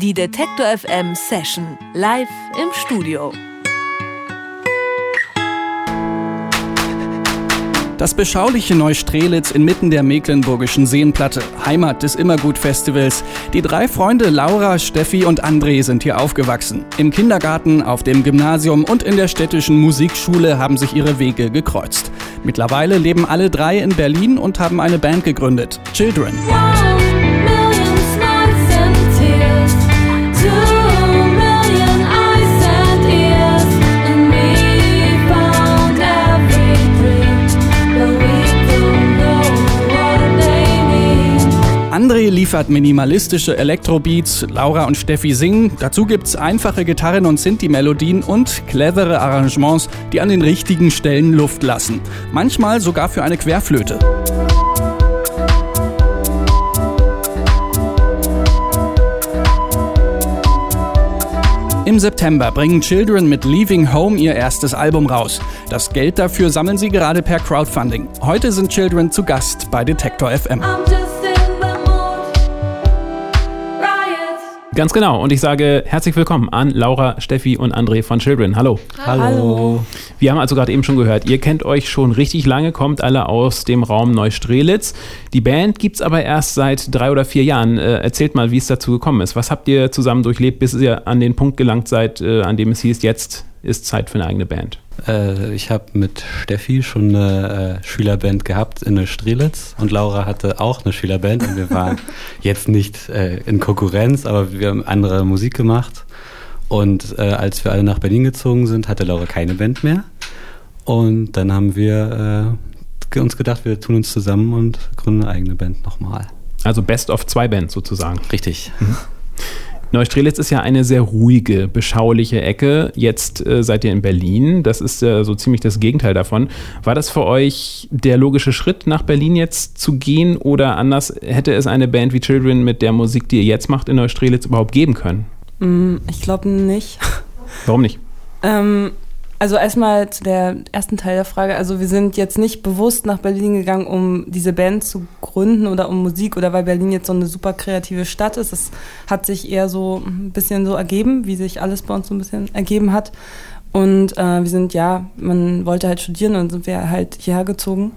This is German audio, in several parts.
Die Detektor FM Session live im Studio. Das beschauliche Neustrelitz inmitten der Mecklenburgischen Seenplatte, Heimat des Immergut-Festivals. Die drei Freunde Laura, Steffi und André sind hier aufgewachsen. Im Kindergarten, auf dem Gymnasium und in der städtischen Musikschule haben sich ihre Wege gekreuzt. Mittlerweile leben alle drei in Berlin und haben eine Band gegründet, Children. André liefert minimalistische Elektrobeats, Laura und Steffi singen. Dazu gibt's einfache Gitarren und Sinti-Melodien und clevere Arrangements, die an den richtigen Stellen Luft lassen. Manchmal sogar für eine Querflöte. Im September bringen Children mit Leaving Home ihr erstes Album raus. Das Geld dafür sammeln sie gerade per Crowdfunding. Heute sind Children zu Gast bei Detektor FM. Ganz genau. Und ich sage herzlich willkommen an Laura, Steffi und André von Children. Hallo. Hallo. Wir haben also gerade eben schon gehört, ihr kennt euch schon richtig lange, kommt alle aus dem Raum Neustrelitz. Die Band gibt es aber erst seit drei oder vier Jahren. Äh, erzählt mal, wie es dazu gekommen ist. Was habt ihr zusammen durchlebt, bis ihr an den Punkt gelangt seid, äh, an dem es hieß, jetzt ist Zeit für eine eigene Band? Äh, ich habe mit Steffi schon eine äh, Schülerband gehabt in Strelitz und Laura hatte auch eine Schülerband und wir waren jetzt nicht äh, in Konkurrenz, aber wir haben andere Musik gemacht. Und äh, als wir alle nach Berlin gezogen sind, hatte Laura keine Band mehr. Und dann haben wir äh, uns gedacht, wir tun uns zusammen und gründen eine eigene Band nochmal. Also Best of zwei Bands sozusagen. Richtig. Neustrelitz ist ja eine sehr ruhige, beschauliche Ecke. Jetzt äh, seid ihr in Berlin. Das ist äh, so ziemlich das Gegenteil davon. War das für euch der logische Schritt, nach Berlin jetzt zu gehen? Oder anders, hätte es eine Band wie Children mit der Musik, die ihr jetzt macht, in Neustrelitz überhaupt geben können? Mm, ich glaube nicht. Warum nicht? Ähm, also erstmal zu der ersten Teil der Frage. Also wir sind jetzt nicht bewusst nach Berlin gegangen, um diese Band zu gründen oder um Musik oder weil Berlin jetzt so eine super kreative Stadt ist. Es hat sich eher so ein bisschen so ergeben, wie sich alles bei uns so ein bisschen ergeben hat. Und äh, wir sind, ja, man wollte halt studieren und sind wir halt hierher gezogen.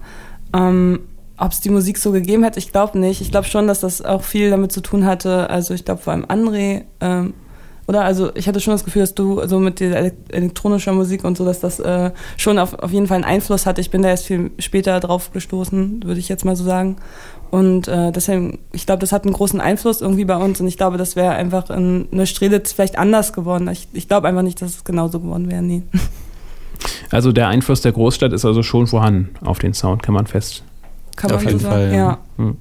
Ähm, ob es die Musik so gegeben hätte, ich glaube nicht. Ich glaube schon, dass das auch viel damit zu tun hatte. Also ich glaube vor allem André ähm, oder? Also ich hatte schon das Gefühl, dass du so mit der elektronischer Musik und so, dass das äh, schon auf, auf jeden Fall einen Einfluss hat. Ich bin da erst viel später drauf gestoßen, würde ich jetzt mal so sagen. Und äh, deswegen, ich glaube, das hat einen großen Einfluss irgendwie bei uns und ich glaube, das wäre einfach in eine Strelitz vielleicht anders geworden. Ich, ich glaube einfach nicht, dass es genauso geworden wäre, nee. Also der Einfluss der Großstadt ist also schon vorhanden auf den Sound, kann man fest kann Auf man jeden so Fall, sagen. Ja. Hm.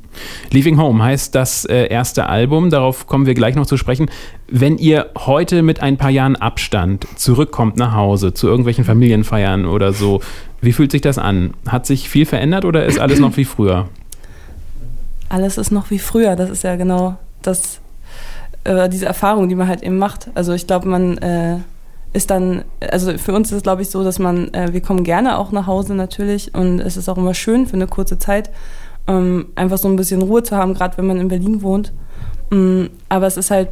Leaving Home heißt das äh, erste Album, darauf kommen wir gleich noch zu sprechen. Wenn ihr heute mit ein paar Jahren Abstand zurückkommt nach Hause zu irgendwelchen Familienfeiern oder so, wie fühlt sich das an? Hat sich viel verändert oder ist alles noch wie früher? Alles ist noch wie früher, das ist ja genau das, äh, diese Erfahrung, die man halt eben macht. Also ich glaube, man äh, ist dann, also für uns ist es glaube ich so, dass man, äh, wir kommen gerne auch nach Hause natürlich und es ist auch immer schön für eine kurze Zeit, ähm, einfach so ein bisschen Ruhe zu haben, gerade wenn man in Berlin wohnt. Ähm, aber es ist halt,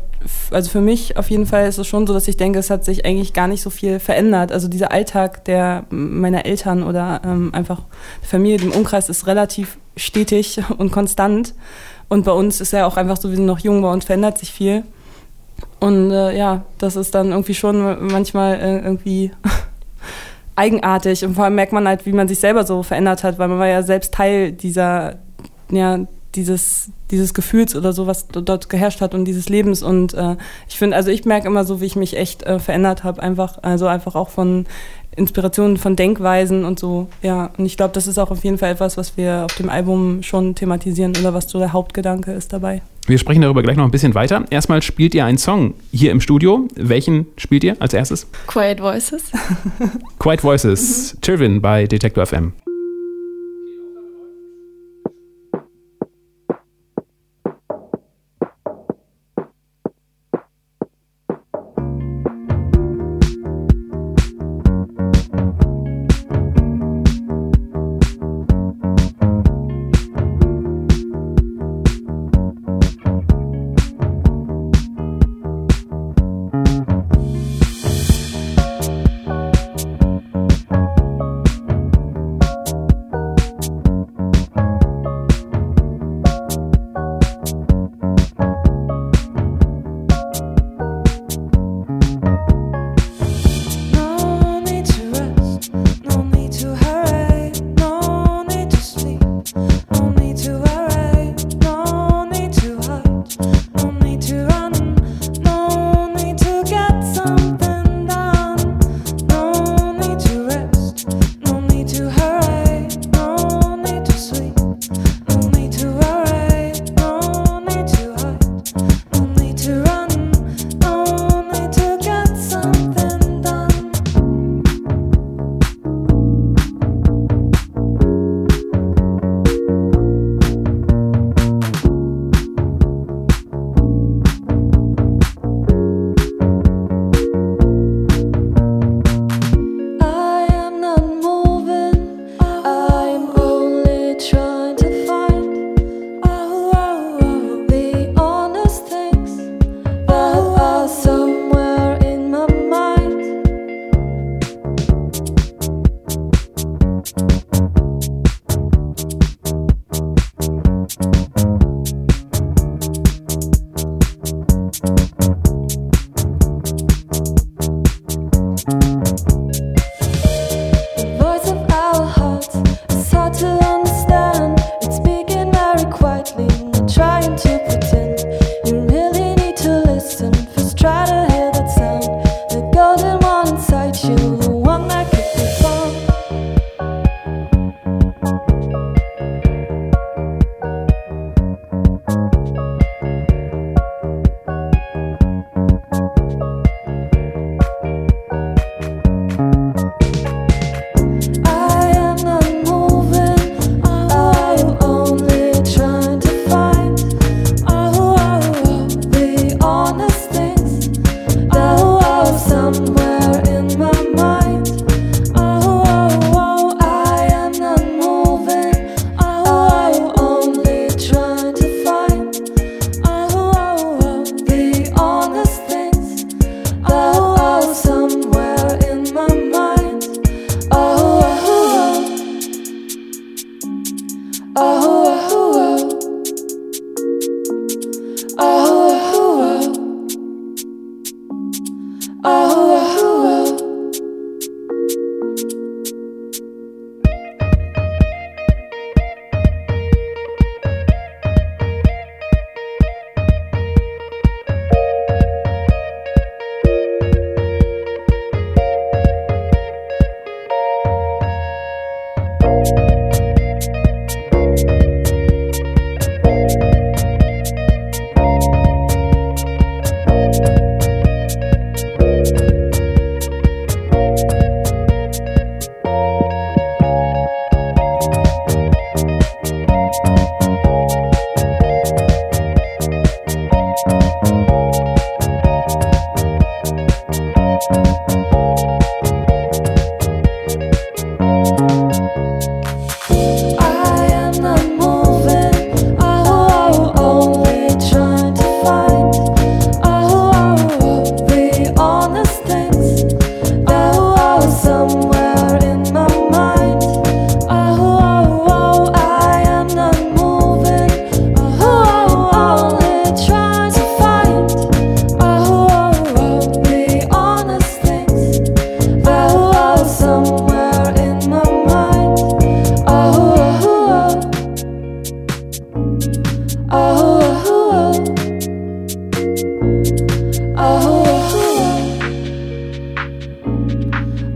also für mich auf jeden Fall ist es schon so, dass ich denke, es hat sich eigentlich gar nicht so viel verändert. Also dieser Alltag der meiner Eltern oder ähm, einfach der Familie, dem Umkreis ist relativ stetig und konstant. Und bei uns ist ja auch einfach so, wir sind noch jung, bei uns verändert sich viel. Und äh, ja, das ist dann irgendwie schon manchmal äh, irgendwie eigenartig. Und vor allem merkt man halt, wie man sich selber so verändert hat, weil man war ja selbst Teil dieser, ja, dieses, dieses Gefühls oder so, was dort geherrscht hat und dieses Lebens. Und äh, ich finde, also ich merke immer so, wie ich mich echt äh, verändert habe, einfach, also einfach auch von Inspirationen, von Denkweisen und so. Ja, und ich glaube, das ist auch auf jeden Fall etwas, was wir auf dem Album schon thematisieren oder was so der Hauptgedanke ist dabei. Wir sprechen darüber gleich noch ein bisschen weiter. Erstmal spielt ihr einen Song hier im Studio. Welchen spielt ihr als erstes? Quiet Voices. Quiet Voices, Children bei Detector FM.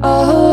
Oh.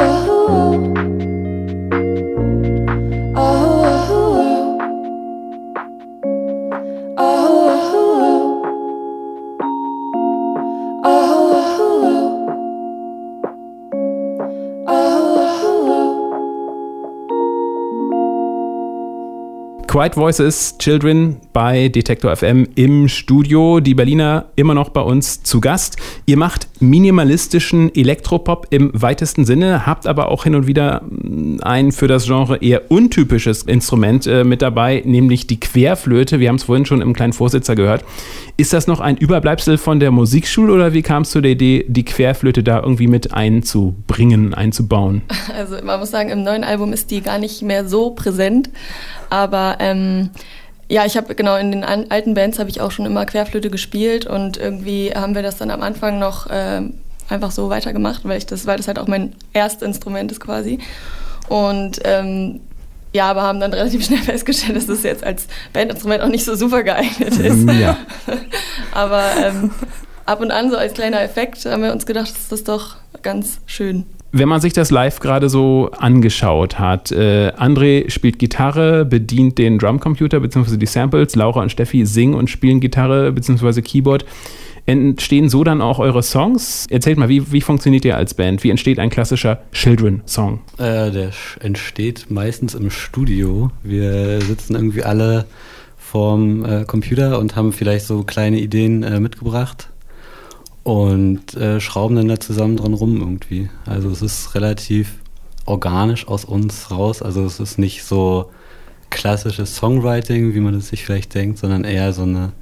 Quiet Voices Children bei Detektor FM im Studio. Die Berliner immer noch bei uns zu Gast. Ihr macht minimalistischen Elektropop im weitesten Sinne, habt aber auch hin und wieder mm, ein für das Genre eher untypisches Instrument äh, mit dabei, nämlich die Querflöte. Wir haben es vorhin schon im kleinen Vorsitzer gehört. Ist das noch ein Überbleibsel von der Musikschule oder wie kam es zu der Idee, die Querflöte da irgendwie mit einzubringen, einzubauen? Also man muss sagen, im neuen Album ist die gar nicht mehr so präsent. Aber ähm, ja, ich habe genau in den alten Bands habe ich auch schon immer Querflöte gespielt und irgendwie haben wir das dann am Anfang noch äh, einfach so weitergemacht, weil ich das, weil das halt auch mein Erstinstrument ist quasi. Und ähm, ja, aber haben dann relativ schnell festgestellt, dass das jetzt als Bandinstrument auch nicht so super geeignet ist. Ja. aber ähm, ab und an so als kleiner Effekt haben wir uns gedacht, das ist das doch ganz schön. Wenn man sich das live gerade so angeschaut hat, äh, André spielt Gitarre, bedient den Drumcomputer bzw. die Samples, Laura und Steffi singen und spielen Gitarre bzw. Keyboard. Entstehen so dann auch eure Songs? Erzählt mal, wie, wie funktioniert ihr als Band? Wie entsteht ein klassischer Children-Song? Äh, der entsteht meistens im Studio. Wir sitzen irgendwie alle vorm äh, Computer und haben vielleicht so kleine Ideen äh, mitgebracht und äh, schrauben dann da zusammen dran rum irgendwie. Also es ist relativ organisch aus uns raus. Also es ist nicht so klassisches Songwriting, wie man es sich vielleicht denkt, sondern eher so eine,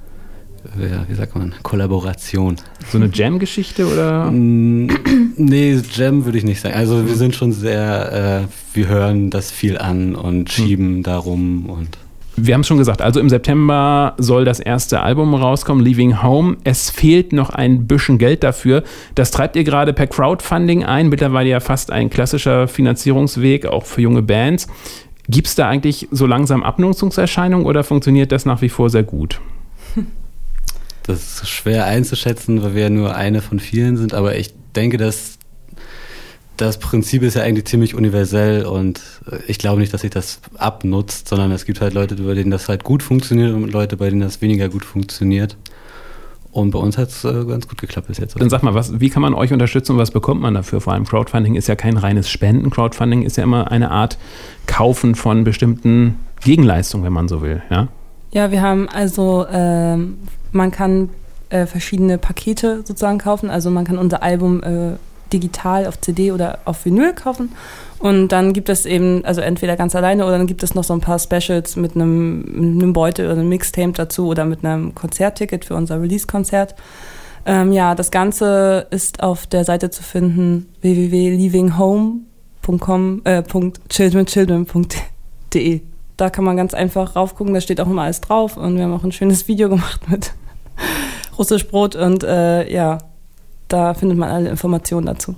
ja, wie sagt man, Kollaboration. So eine Jam-Geschichte oder? Mm, nee, Jam würde ich nicht sagen. Also wir sind schon sehr, äh, wir hören das viel an und hm. schieben hm. darum und wir haben es schon gesagt, also im September soll das erste Album rauskommen, Leaving Home. Es fehlt noch ein bisschen Geld dafür. Das treibt ihr gerade per Crowdfunding ein, mittlerweile ja fast ein klassischer Finanzierungsweg, auch für junge Bands. Gibt es da eigentlich so langsam Abnutzungserscheinungen oder funktioniert das nach wie vor sehr gut? Das ist schwer einzuschätzen, weil wir ja nur eine von vielen sind, aber ich denke, dass das Prinzip ist ja eigentlich ziemlich universell und äh, ich glaube nicht, dass sich das abnutzt, sondern es gibt halt Leute, bei denen das halt gut funktioniert und Leute, bei denen das weniger gut funktioniert. Und bei uns hat es äh, ganz gut geklappt bis jetzt. Dann sag mal, was, wie kann man euch unterstützen und was bekommt man dafür? Vor allem Crowdfunding ist ja kein reines Spenden. Crowdfunding ist ja immer eine Art Kaufen von bestimmten Gegenleistungen, wenn man so will. Ja, ja wir haben also, äh, man kann äh, verschiedene Pakete sozusagen kaufen. Also man kann unser Album äh, digital auf CD oder auf Vinyl kaufen. Und dann gibt es eben, also entweder ganz alleine oder dann gibt es noch so ein paar Specials mit einem, mit einem Beutel oder einem Mixtape dazu oder mit einem Konzertticket für unser Release-Konzert. Ähm, ja, das Ganze ist auf der Seite zu finden www.leavinghome.com äh. Da kann man ganz einfach raufgucken, da steht auch immer alles drauf und wir haben auch ein schönes Video gemacht mit Russisch Brot und äh, ja, da findet man alle Informationen dazu.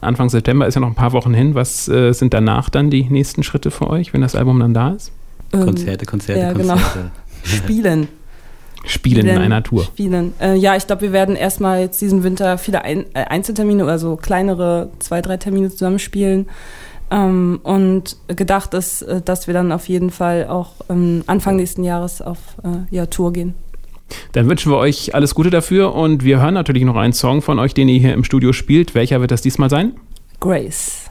Anfang September ist ja noch ein paar Wochen hin. Was äh, sind danach dann die nächsten Schritte für euch, wenn das Album dann da ist? Ähm, Konzerte, Konzerte, ja, genau. Konzerte. Spielen. Spielen, in einer Tour. Spielen. Äh, ja, ich glaube, wir werden erstmal jetzt diesen Winter viele Ein äh, Einzeltermine oder so kleinere zwei, drei Termine zusammenspielen. Ähm, und gedacht ist, äh, dass wir dann auf jeden Fall auch ähm, Anfang nächsten Jahres auf äh, ja, Tour gehen. Dann wünschen wir euch alles Gute dafür und wir hören natürlich noch einen Song von euch, den ihr hier im Studio spielt. Welcher wird das diesmal sein? Grace.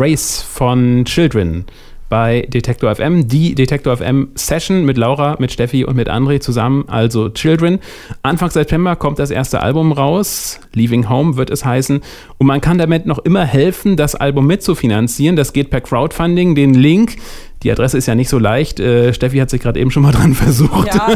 Grace von Children bei Detektor FM. Die Detektor FM Session mit Laura, mit Steffi und mit André zusammen, also Children. Anfang September kommt das erste Album raus. Leaving Home wird es heißen. Und man kann damit noch immer helfen, das Album mitzufinanzieren. Das geht per Crowdfunding. Den Link die Adresse ist ja nicht so leicht. Äh, Steffi hat sich gerade eben schon mal dran versucht. Ja.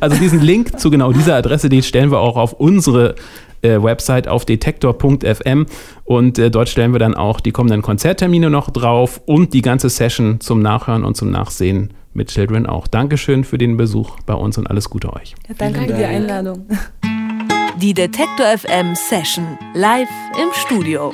also diesen Link zu genau dieser Adresse, den stellen wir auch auf unsere äh, Website auf detektor.fm und äh, dort stellen wir dann auch die kommenden Konzerttermine noch drauf und die ganze Session zum Nachhören und zum Nachsehen mit Children auch. Dankeschön für den Besuch bei uns und alles Gute euch. Ja, danke für die Einladung. Die Detektor FM Session live im Studio.